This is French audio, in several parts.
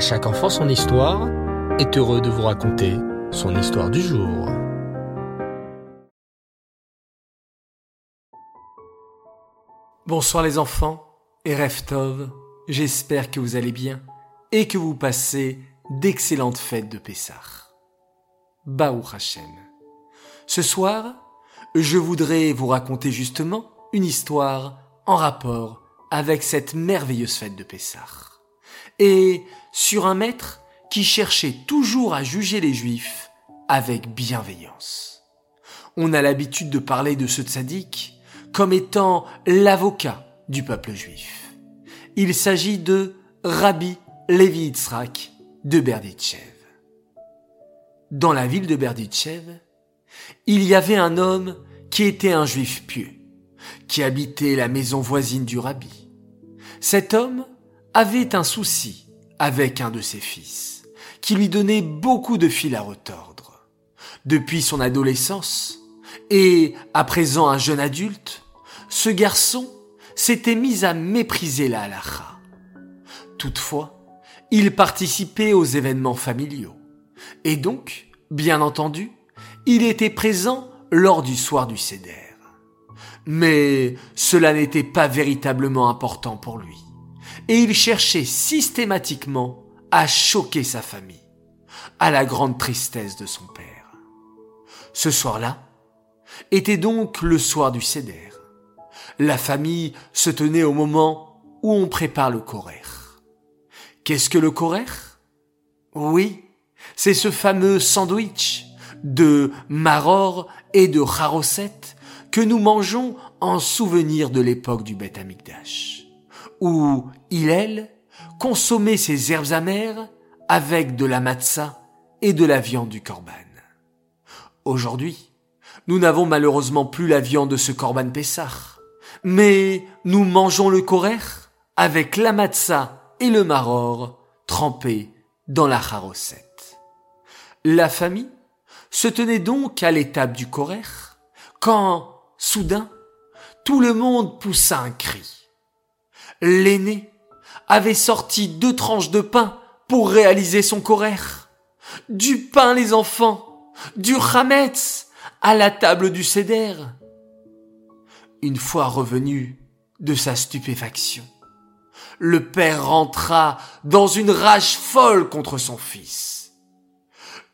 Chaque enfant son histoire est heureux de vous raconter son histoire du jour. Bonsoir les enfants et Reftov, j'espère que vous allez bien et que vous passez d'excellentes fêtes de Pessah. Baou Hashem. Ce soir, je voudrais vous raconter justement une histoire en rapport avec cette merveilleuse fête de Pessah. Et sur un maître qui cherchait toujours à juger les juifs avec bienveillance. On a l'habitude de parler de ce tzaddik comme étant l'avocat du peuple juif. Il s'agit de Rabbi Levi Yitzhak de Berditchev. Dans la ville de Berditchev, il y avait un homme qui était un juif pieux, qui habitait la maison voisine du rabbi. Cet homme avait un souci avec un de ses fils, qui lui donnait beaucoup de fil à retordre. Depuis son adolescence, et à présent un jeune adulte, ce garçon s'était mis à mépriser la halakha. Toutefois, il participait aux événements familiaux. Et donc, bien entendu, il était présent lors du soir du Seder. Mais cela n'était pas véritablement important pour lui. Et il cherchait systématiquement à choquer sa famille, à la grande tristesse de son père. Ce soir-là était donc le soir du Seder. La famille se tenait au moment où on prépare le Korer. Qu'est-ce que le Korer Oui, c'est ce fameux sandwich de maror et de charoset que nous mangeons en souvenir de l'époque du Beth Amikdash, où Hillel consommait ses herbes amères avec de la matzah et de la viande du korban. Aujourd'hui, nous n'avons malheureusement plus la viande de ce korban Pessah, mais nous mangeons le korer avec la matzah et le maror trempés dans la charoset. La famille se tenait donc à l'étape du korer quand, soudain, tout le monde poussa un cri. L'aîné avait sorti deux tranches de pain pour réaliser son korer. Du pain, les enfants, du chametz à la table du céder. Une fois revenu de sa stupéfaction, le père rentra dans une rage folle contre son fils.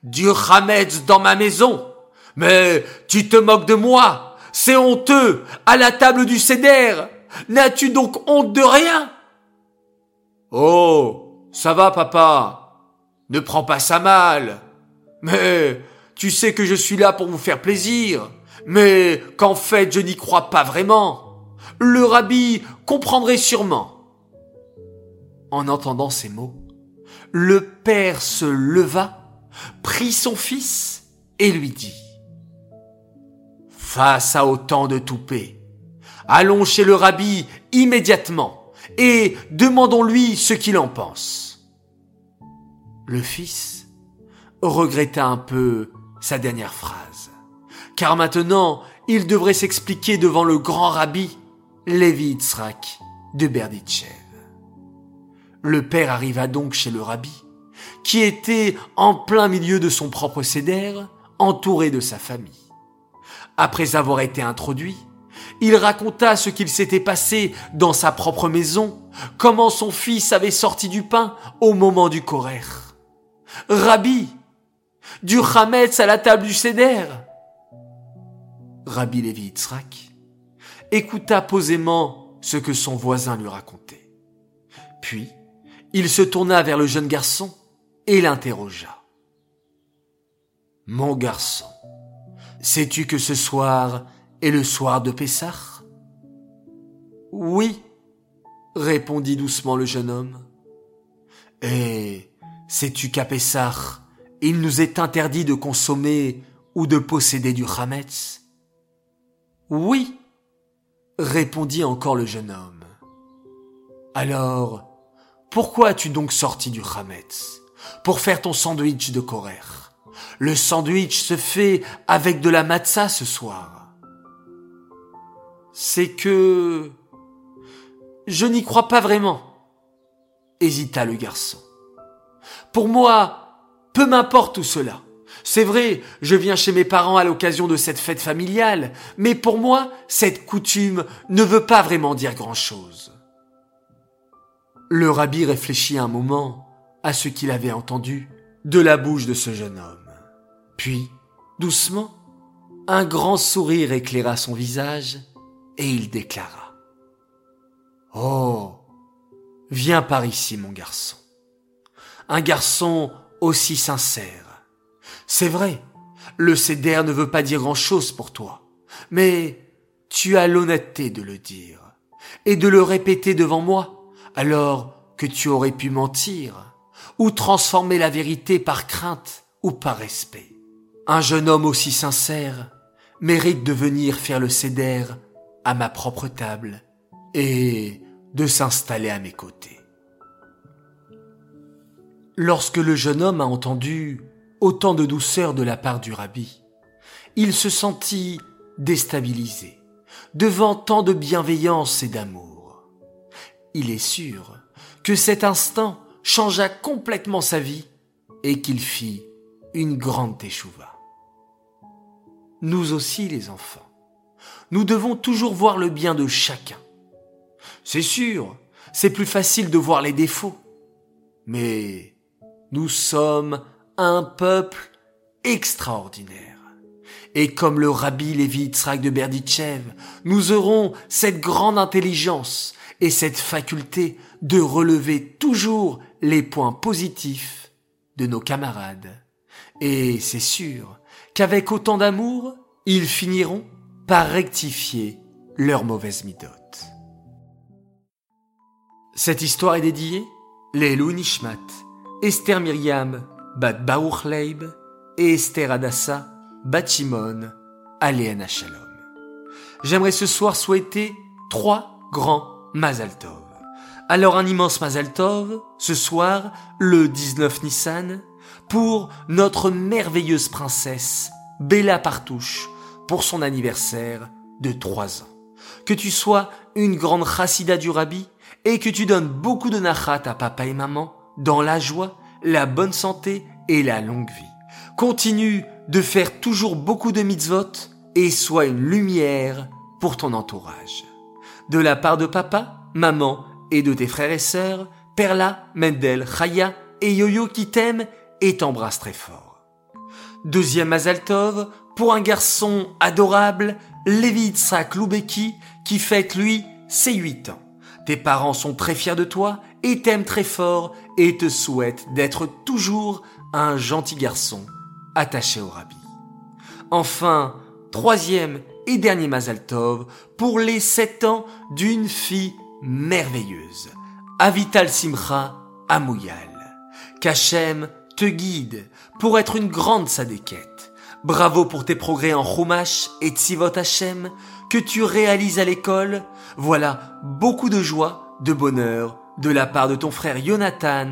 Du Hametz dans ma maison. Mais tu te moques de moi. C'est honteux. À la table du Seder. N'as-tu donc honte de rien? Oh, ça va, papa. Ne prends pas ça mal. Mais tu sais que je suis là pour vous faire plaisir. Mais qu'en fait je n'y crois pas vraiment. Le rabbi comprendrait sûrement. En entendant ces mots, le père se leva, prit son fils et lui dit Face à autant de toupets, allons chez le rabbi immédiatement et demandons-lui ce qu'il en pense. Le fils regretta un peu sa dernière phrase, car maintenant il devrait s'expliquer devant le grand rabbi Lévi Yitzhak de Berditchev. Le père arriva donc chez le rabbi, qui était en plein milieu de son propre cédère, entouré de sa famille. Après avoir été introduit, il raconta ce qu'il s'était passé dans sa propre maison, comment son fils avait sorti du pain au moment du Korer. Rabbi, du Hametz à la table du Seder. Rabbi Lévi Yitzhak écouta posément ce que son voisin lui racontait. Puis, il se tourna vers le jeune garçon et l'interrogea. Mon garçon, sais-tu que ce soir est le soir de Pessah? Oui, répondit doucement le jeune homme. Et sais-tu qu'à Pessah, il nous est interdit de consommer ou de posséder du Hametz Oui, répondit encore le jeune homme. Alors, pourquoi as-tu donc sorti du Hametz Pour faire ton sandwich de Korer. Le sandwich se fait avec de la matzah ce soir. C'est que... Je n'y crois pas vraiment, hésita le garçon. Pour moi, peu m'importe tout cela. C'est vrai, je viens chez mes parents à l'occasion de cette fête familiale, mais pour moi, cette coutume ne veut pas vraiment dire grand-chose. Le rabbi réfléchit un moment à ce qu'il avait entendu de la bouche de ce jeune homme. Puis, doucement, un grand sourire éclaira son visage et il déclara. Oh, viens par ici, mon garçon. Un garçon aussi sincère. C'est vrai, le céder ne veut pas dire grand-chose pour toi, mais tu as l'honnêteté de le dire et de le répéter devant moi alors que tu aurais pu mentir, ou transformer la vérité par crainte ou par respect. Un jeune homme aussi sincère mérite de venir faire le céder à ma propre table et de s'installer à mes côtés. Lorsque le jeune homme a entendu autant de douceur de la part du rabbi, il se sentit déstabilisé devant tant de bienveillance et d'amour il est sûr que cet instant changea complètement sa vie et qu'il fit une grande échouva. Nous aussi, les enfants, nous devons toujours voir le bien de chacun. C'est sûr, c'est plus facile de voir les défauts, mais nous sommes un peuple extraordinaire. Et comme le rabbi Lévi Yitzhak de Berditchev, nous aurons cette grande intelligence et cette faculté de relever toujours les points positifs de nos camarades. Et c'est sûr qu'avec autant d'amour, ils finiront par rectifier leurs mauvaises midotes. Cette histoire est dédiée les Nishmat, Esther Myriam, Bat Baruch Leib et Esther Adassa, Bat Shimon, Aléana Shalom. J'aimerais ce soir souhaiter trois grands Mazal Tov. Alors un immense Mazal Tov, ce soir, le 19 Nissan, pour notre merveilleuse princesse, Bella Partouche, pour son anniversaire de 3 ans. Que tu sois une grande chassida du rabbi et que tu donnes beaucoup de nachat à papa et maman dans la joie, la bonne santé et la longue vie. Continue de faire toujours beaucoup de mitzvot et sois une lumière pour ton entourage de la part de papa, maman et de tes frères et sœurs, Perla, Mendel, Chaya et Yo-Yo qui t'aiment et t'embrassent très fort. Deuxième Azaltov, pour un garçon adorable, Levi Itzhak Loubeki, qui fête lui ses huit ans. Tes parents sont très fiers de toi et t'aiment très fort et te souhaitent d'être toujours un gentil garçon attaché au rabbi. Enfin, troisième et dernier Mazaltov pour les sept ans d'une fille merveilleuse, Avital Simcha Amouyal. Qu'Hachem te guide pour être une grande sadéquette. Bravo pour tes progrès en Chumash et Tzivot Hachem que tu réalises à l'école. Voilà beaucoup de joie, de bonheur de la part de ton frère Jonathan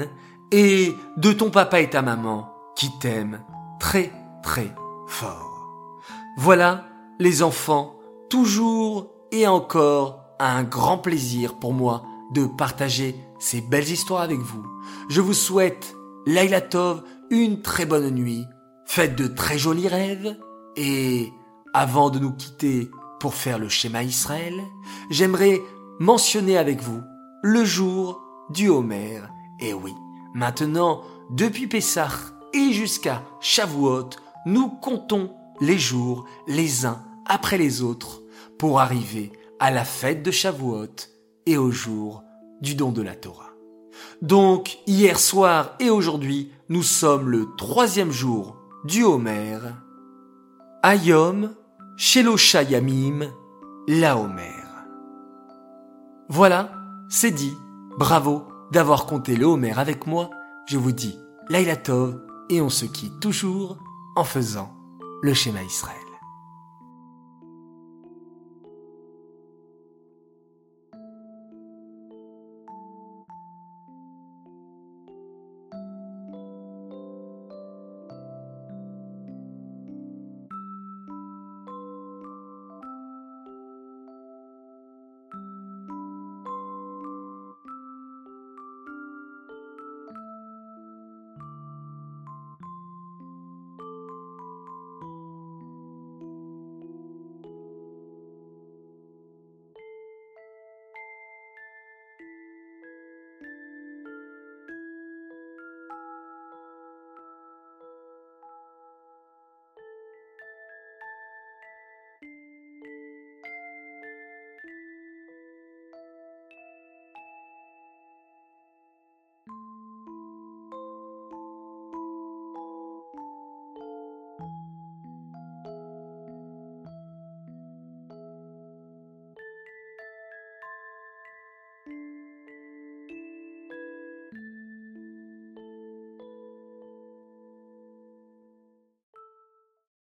et de ton papa et ta maman qui t'aiment très très fort. Voilà les enfants, toujours et encore un grand plaisir pour moi de partager ces belles histoires avec vous. Je vous souhaite, Laila Tov, une très bonne nuit, faites de très jolis rêves, et avant de nous quitter pour faire le schéma Israël, j'aimerais mentionner avec vous le jour du Homer. Et oui, maintenant, depuis Pessah et jusqu'à Shavuot, nous comptons les jours les uns après les autres pour arriver à la fête de Shavuot et au jour du don de la Torah. Donc, hier soir et aujourd'hui, nous sommes le troisième jour du Homer. Ayom, Sheloshayamim, la Homer. Voilà, c'est dit. Bravo d'avoir compté le Homer avec moi. Je vous dis Laila Tov et on se quitte toujours en faisant le schéma Israël.